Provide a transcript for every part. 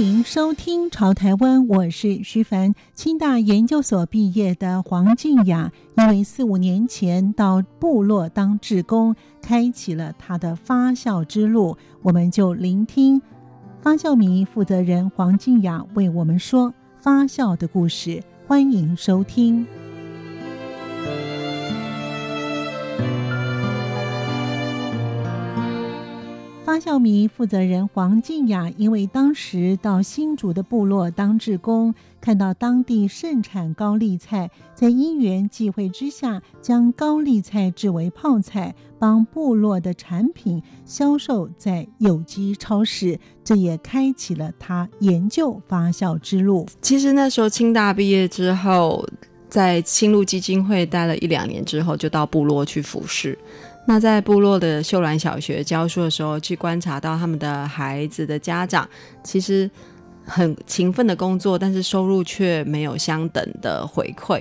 欢迎收听《潮台湾》，我是徐凡，清大研究所毕业的黄静雅，因为四五年前到部落当志工，开启了她的发酵之路。我们就聆听发酵米负责人黄静雅为我们说发酵的故事。欢迎收听。发酵米负责人黄静雅，因为当时到新竹的部落当志工，看到当地盛产高丽菜，在因缘际会之下，将高丽菜制为泡菜，帮部落的产品销售在有机超市，这也开启了他研究发酵之路。其实那时候清大毕业之后，在清路基金会待了一两年之后，就到部落去服侍。那在部落的秀兰小学教书的时候，去观察到他们的孩子的家长其实很勤奋的工作，但是收入却没有相等的回馈。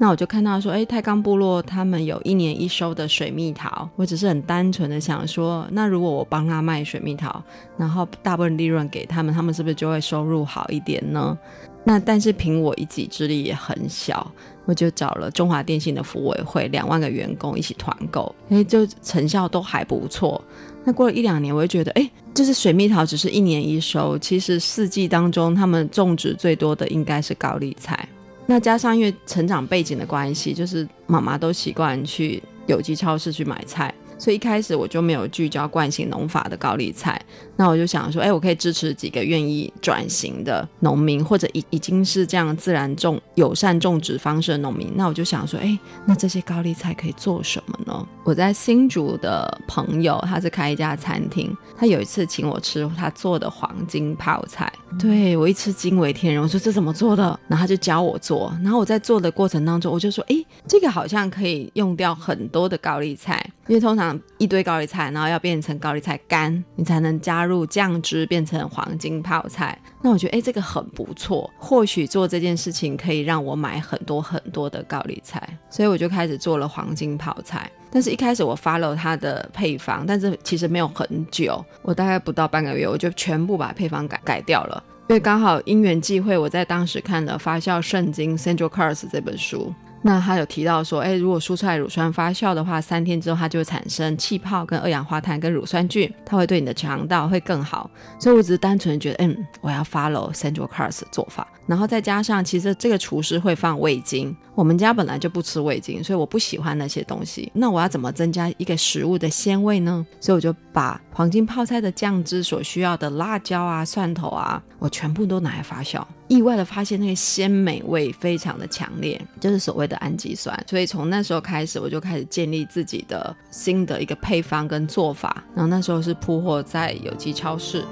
那我就看到说，哎，太钢部落他们有一年一收的水蜜桃，我只是很单纯的想说，那如果我帮他卖水蜜桃，然后大部分利润给他们，他们是不是就会收入好一点呢？那但是凭我一己之力也很小，我就找了中华电信的服委会两万个员工一起团购，哎，就成效都还不错。那过了一两年，我就觉得，哎，就是水蜜桃只是一年一收，其实四季当中他们种植最多的应该是高丽菜。那加上因为成长背景的关系，就是妈妈都习惯去有机超市去买菜。所以一开始我就没有聚焦惯性农法的高丽菜，那我就想说，哎，我可以支持几个愿意转型的农民，或者已已经是这样自然种、友善种植方式的农民。那我就想说，哎，那这些高丽菜可以做什么呢？我在新竹的朋友，他是开一家餐厅，他有一次请我吃他做的黄金泡菜，对，我一吃惊为天人，我说这怎么做的？然后他就教我做，然后我在做的过程当中，我就说，哎，这个好像可以用掉很多的高丽菜，因为通常。一堆高丽菜，然后要变成高丽菜干，你才能加入酱汁变成黄金泡菜。那我觉得，哎，这个很不错。或许做这件事情可以让我买很多很多的高丽菜，所以我就开始做了黄金泡菜。但是一开始我 follow 它的配方，但是其实没有很久，我大概不到半个月，我就全部把配方改改掉了。因为刚好因缘际会，我在当时看了《发酵圣经》（Central Curse） 这本书。那他有提到说，哎，如果蔬菜乳酸发酵的话，三天之后它就会产生气泡、跟二氧化碳、跟乳酸菌，它会对你的肠道会更好。所以我只是单纯觉得，嗯，我要 follow Central Cars 的做法。然后再加上，其实这个厨师会放味精，我们家本来就不吃味精，所以我不喜欢那些东西。那我要怎么增加一个食物的鲜味呢？所以我就把黄金泡菜的酱汁所需要的辣椒啊、蒜头啊，我全部都拿来发酵。意外的发现，那个鲜美味非常的强烈，就是所谓的氨基酸。所以从那时候开始，我就开始建立自己的新的一个配方跟做法。然后那时候是铺货在有机超市。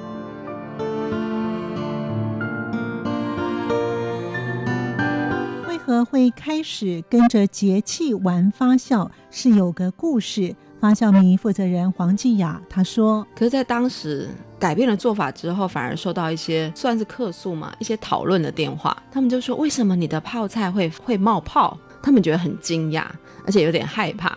为何会开始跟着节气玩发酵，是有个故事。发酵米负责人黄静雅她说：“可是，在当时改变了做法之后，反而受到一些算是客诉嘛，一些讨论的电话。他们就说：为什么你的泡菜会会冒泡？他们觉得很惊讶，而且有点害怕。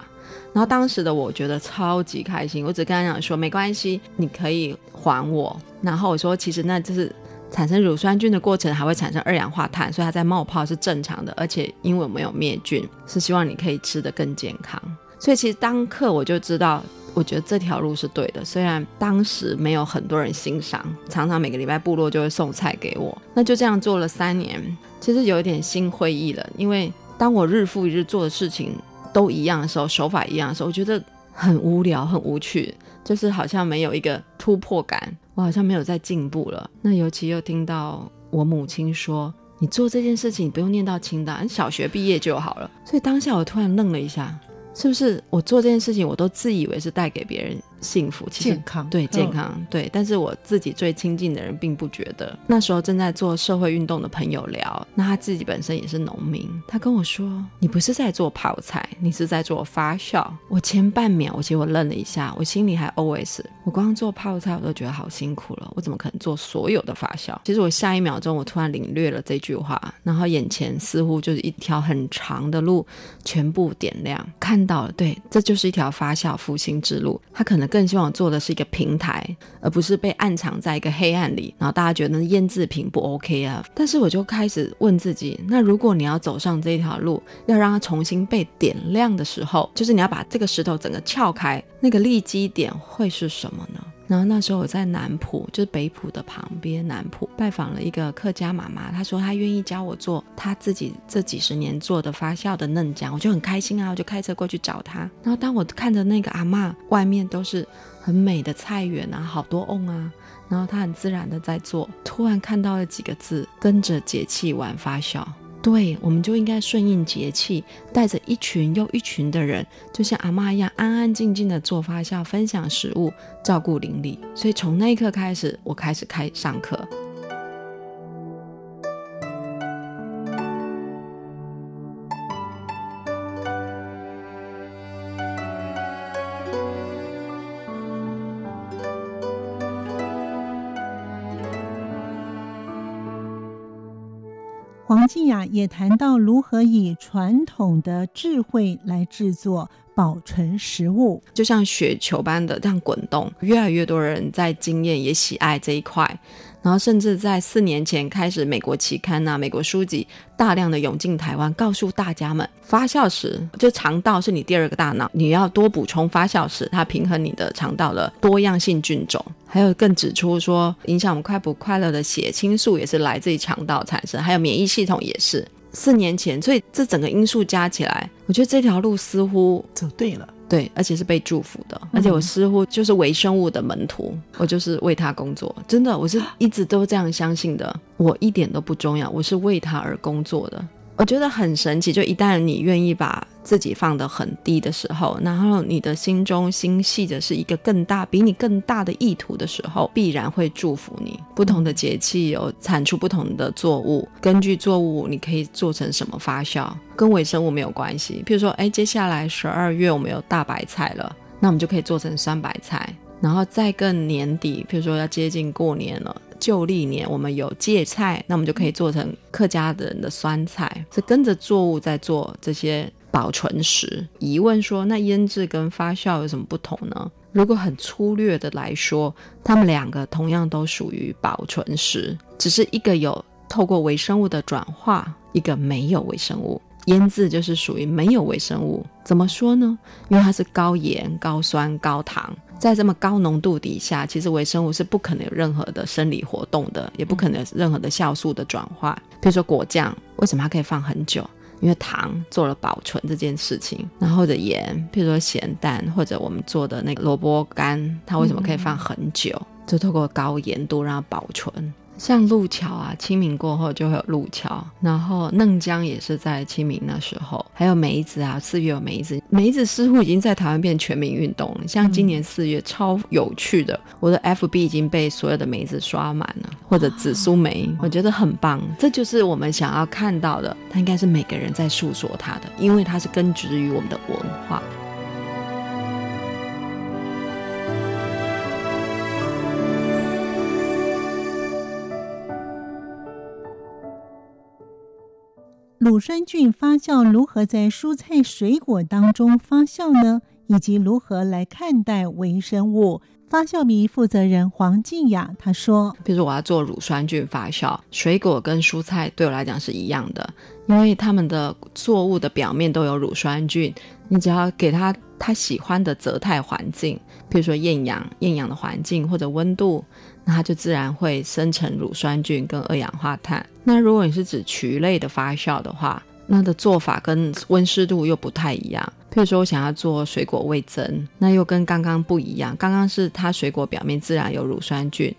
然后当时的我觉得超级开心，我只跟他讲说：没关系，你可以还我。然后我说：其实那就是。”产生乳酸菌的过程还会产生二氧化碳，所以它在冒泡是正常的，而且因为我没有灭菌，是希望你可以吃得更健康。所以其实当刻我就知道，我觉得这条路是对的。虽然当时没有很多人欣赏，常常每个礼拜部落就会送菜给我，那就这样做了三年，其实有一点心灰意冷，因为当我日复一日做的事情都一样的时候，手法一样的时候，我觉得很无聊、很无趣，就是好像没有一个突破感。我好像没有在进步了。那尤其又听到我母亲说：“你做这件事情，不用念到清大，你小学毕业就好了。”所以当下我突然愣了一下，是不是我做这件事情，我都自以为是带给别人幸福，其实健康，对健康，嗯、对。但是我自己最亲近的人并不觉得。那时候正在做社会运动的朋友聊，那他自己本身也是农民，他跟我说：“你不是在做泡菜，你是在做发酵。”我前半秒，我其实我愣了一下，我心里还 always，我光做泡菜我都觉得好辛苦了，我怎么可能做所有的发酵？其实我下一秒钟，我突然领略了这句话，然后眼前似乎就是一条很长的路，全部点亮，看到了，对，这就是一条发酵复兴之路。他可能更希望做的是一个平台，而不是被暗藏在一个黑暗里，然后大家觉得腌制品不 OK 啊。但是我就开始问自己，那如果你要走上这条路，要让它重新被点亮的时候，就是你要把这个石头整个撬开，那个立基点会是什么呢？然后那时候我在南浦，就是北浦的旁边，南浦拜访了一个客家妈妈，她说她愿意教我做她自己这几十年做的发酵的嫩浆，我就很开心啊，我就开车过去找她。然后当我看着那个阿嬷，外面都是很美的菜园啊，好多瓮啊，然后她很自然的在做，突然看到了几个字：跟着节气玩发酵。对，我们就应该顺应节气，带着一群又一群的人，就像阿嬷一样，安安静静的做发酵，分享食物，照顾邻里。所以从那一刻开始，我开始开上课。静雅也谈到如何以传统的智慧来制作保存食物，就像雪球般的这样滚动，越来越多人在经验也喜爱这一块。然后，甚至在四年前开始，美国期刊呐、美国书籍大量的涌进台湾，告诉大家们，发酵时就肠道是你第二个大脑，你要多补充发酵时，它平衡你的肠道的多样性菌种。还有更指出说，影响我们快不快乐的血清素也是来自于肠道产生，还有免疫系统也是。四年前，所以这整个因素加起来，我觉得这条路似乎走对了。对，而且是被祝福的，而且我似乎就是微生物的门徒，嗯、我就是为他工作，真的，我是一直都这样相信的，我一点都不重要，我是为他而工作的。我觉得很神奇，就一旦你愿意把自己放得很低的时候，然后你的心中心系的是一个更大、比你更大的意图的时候，必然会祝福你。不同的节气有产出不同的作物，根据作物你可以做成什么发酵，跟微生物没有关系。譬如说，哎，接下来十二月我们有大白菜了，那我们就可以做成酸白菜。然后再更年底，譬如说要接近过年了。旧历年我们有芥菜，那我们就可以做成客家人的酸菜，是跟着作物在做这些保存食。疑问说，那腌制跟发酵有什么不同呢？如果很粗略的来说，他们两个同样都属于保存食，只是一个有透过微生物的转化，一个没有微生物。腌制就是属于没有微生物，怎么说呢？因为它是高盐、高酸、高糖。在这么高浓度底下，其实微生物是不可能有任何的生理活动的，也不可能有任何的酵素的转化。比如说果酱，为什么它可以放很久？因为糖做了保存这件事情。然后或者盐，譬如说咸蛋，或者我们做的那个萝卜干，它为什么可以放很久？嗯、就透过高盐度让它保存。像路桥啊，清明过后就会有路桥，然后嫩浆也是在清明那时候，还有梅子啊，四月有梅子，梅子似乎已经在台湾变全民运动了。像今年四月超有趣的，我的 FB 已经被所有的梅子刷满了，或者紫苏梅，我觉得很棒。这就是我们想要看到的，它应该是每个人在诉说它的，因为它是根植于我们的文化。乳酸菌发酵如何在蔬菜水果当中发酵呢？以及如何来看待微生物？发酵迷负责人黄静雅她说：“比如说我要做乳酸菌发酵，水果跟蔬菜对我来讲是一样的，因为它们的作物的表面都有乳酸菌，你只要给它它喜欢的择态环境，比如说厌氧、厌氧的环境或者温度。”那它就自然会生成乳酸菌跟二氧化碳。那如果你是指曲类的发酵的话，那的做法跟温湿度又不太一样。譬如说我想要做水果味增，那又跟刚刚不一样。刚刚是它水果表面自然有乳酸菌，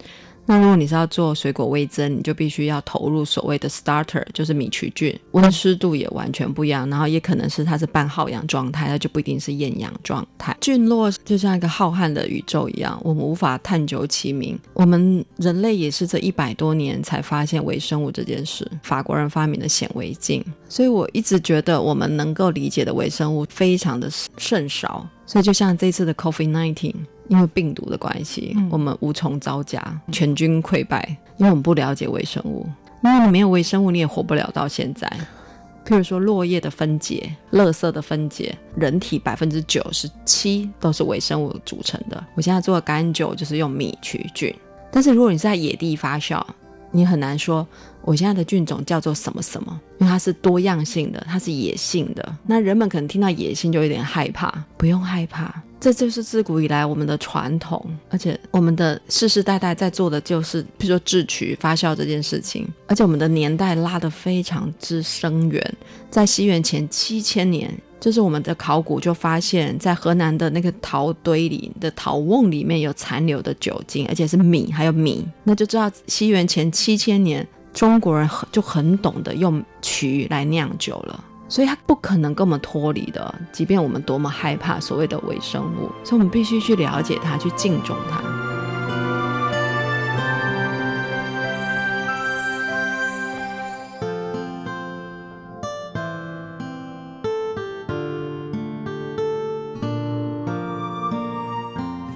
那如果你是要做水果味噌，你就必须要投入所谓的 starter，就是米曲菌，温湿度也完全不一样，然后也可能是它是半耗氧状态，它就不一定是厌氧状态。菌落就像一个浩瀚的宇宙一样，我们无法探究其名。我们人类也是这一百多年才发现微生物这件事，法国人发明的显微镜，所以我一直觉得我们能够理解的微生物非常的甚少。所以就像这次的 COVID-19。因为病毒的关系，我们无从招架，全军溃败。因为我们不了解微生物，因为你没有微生物，你也活不了到现在。譬如说落叶的分解、垃圾的分解，人体百分之九十七都是微生物组成的。我现在做的干酒就是用米曲菌，但是如果你是在野地发酵，你很难说我现在的菌种叫做什么什么，因为它是多样性的，它是野性的。那人们可能听到野性就有点害怕，不用害怕。这就是自古以来我们的传统，而且我们的世世代代在做的就是，比如说制曲发酵这件事情，而且我们的年代拉得非常之深远，在西元前七千年，就是我们的考古就发现，在河南的那个陶堆里的陶瓮里面有残留的酒精，而且是米，还有米，那就知道西元前七千年中国人很就很懂得用曲来酿酒了。所以它不可能跟我们脱离的，即便我们多么害怕所谓的微生物，所以我们必须去了解它，去敬重它。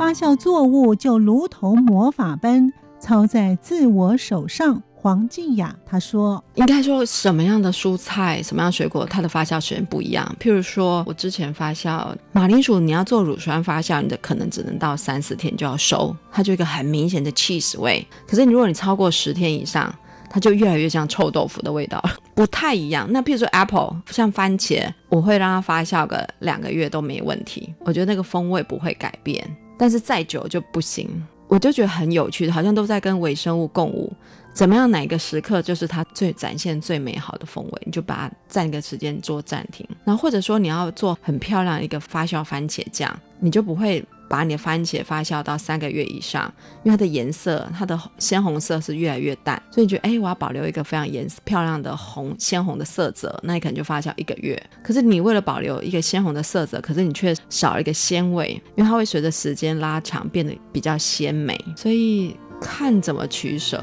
发酵作物就如同魔法般操在自我手上。黄静雅她说：“应该说什么样的蔬菜、什么样水果，它的发酵时间不一样。譬如说，我之前发酵马铃薯，你要做乳酸发酵，你的可能只能到三四天就要收，它就一个很明显的 cheese 味。可是，如果你超过十天以上，它就越来越像臭豆腐的味道，不太一样。那譬如说 apple，像番茄，我会让它发酵个两个月都没问题，我觉得那个风味不会改变。但是再久就不行，我就觉得很有趣，好像都在跟微生物共舞。”怎么样？哪一个时刻就是它最展现最美好的风味？你就把它暂个时间做暂停。然后或者说你要做很漂亮一个发酵番茄酱，你就不会把你的番茄发酵到三个月以上，因为它的颜色，它的鲜红色是越来越淡。所以你觉得，哎，我要保留一个非常颜色漂亮的红鲜红的色泽，那你可能就发酵一个月。可是你为了保留一个鲜红的色泽，可是你却少了一个鲜味，因为它会随着时间拉长变得比较鲜美。所以看怎么取舍。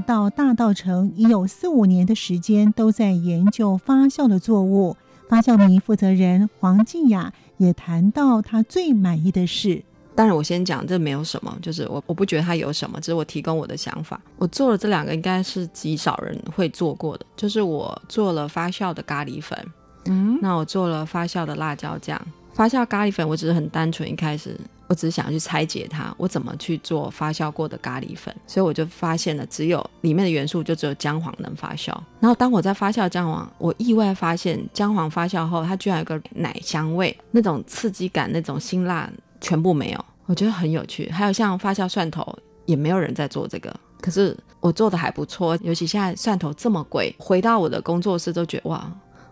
到大道城已有四五年的时间，都在研究发酵的作物。发酵迷负责人黄静雅也谈到她最满意的事。当然，我先讲这没有什么，就是我我不觉得它有什么，只是我提供我的想法。我做了这两个，应该是极少人会做过的，就是我做了发酵的咖喱粉，嗯，那我做了发酵的辣椒酱。发酵咖喱粉，我只是很单纯，一开始我只是想要去拆解它，我怎么去做发酵过的咖喱粉，所以我就发现了，只有里面的元素就只有姜黄能发酵。然后当我在发酵姜黄，我意外发现姜黄发酵后，它居然有个奶香味，那种刺激感，那种辛辣全部没有，我觉得很有趣。还有像发酵蒜头，也没有人在做这个，可是我做的还不错，尤其现在蒜头这么贵，回到我的工作室都觉得哇。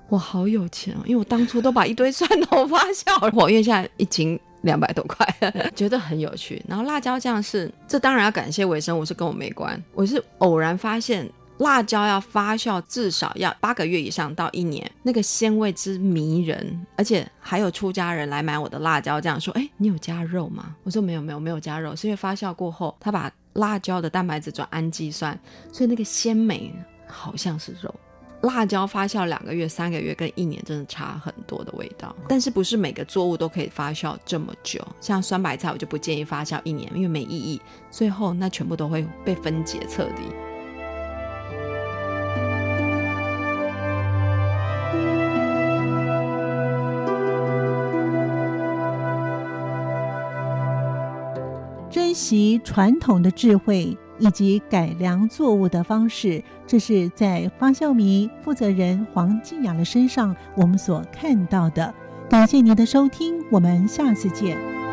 我好有钱哦，因为我当初都把一堆蒜头发酵了，我因为现在一斤两百多块，觉得很有趣。然后辣椒酱是，这当然要感谢微生物，是跟我没关。我是偶然发现辣椒要发酵至少要八个月以上到一年，那个鲜味之迷人，而且还有出家人来买我的辣椒酱，说：“哎，你有加肉吗？”我说：“没有，没有，没有加肉，是因为发酵过后，他把辣椒的蛋白质转氨基酸，所以那个鲜美好像是肉。”辣椒发酵两个月、三个月跟一年真的差很多的味道，但是不是每个作物都可以发酵这么久？像酸白菜，我就不建议发酵一年，因为没意义，最后那全部都会被分解彻底。珍惜传统的智慧。以及改良作物的方式，这是在发酵米负责人黄静雅的身上我们所看到的。感谢您的收听，我们下次见。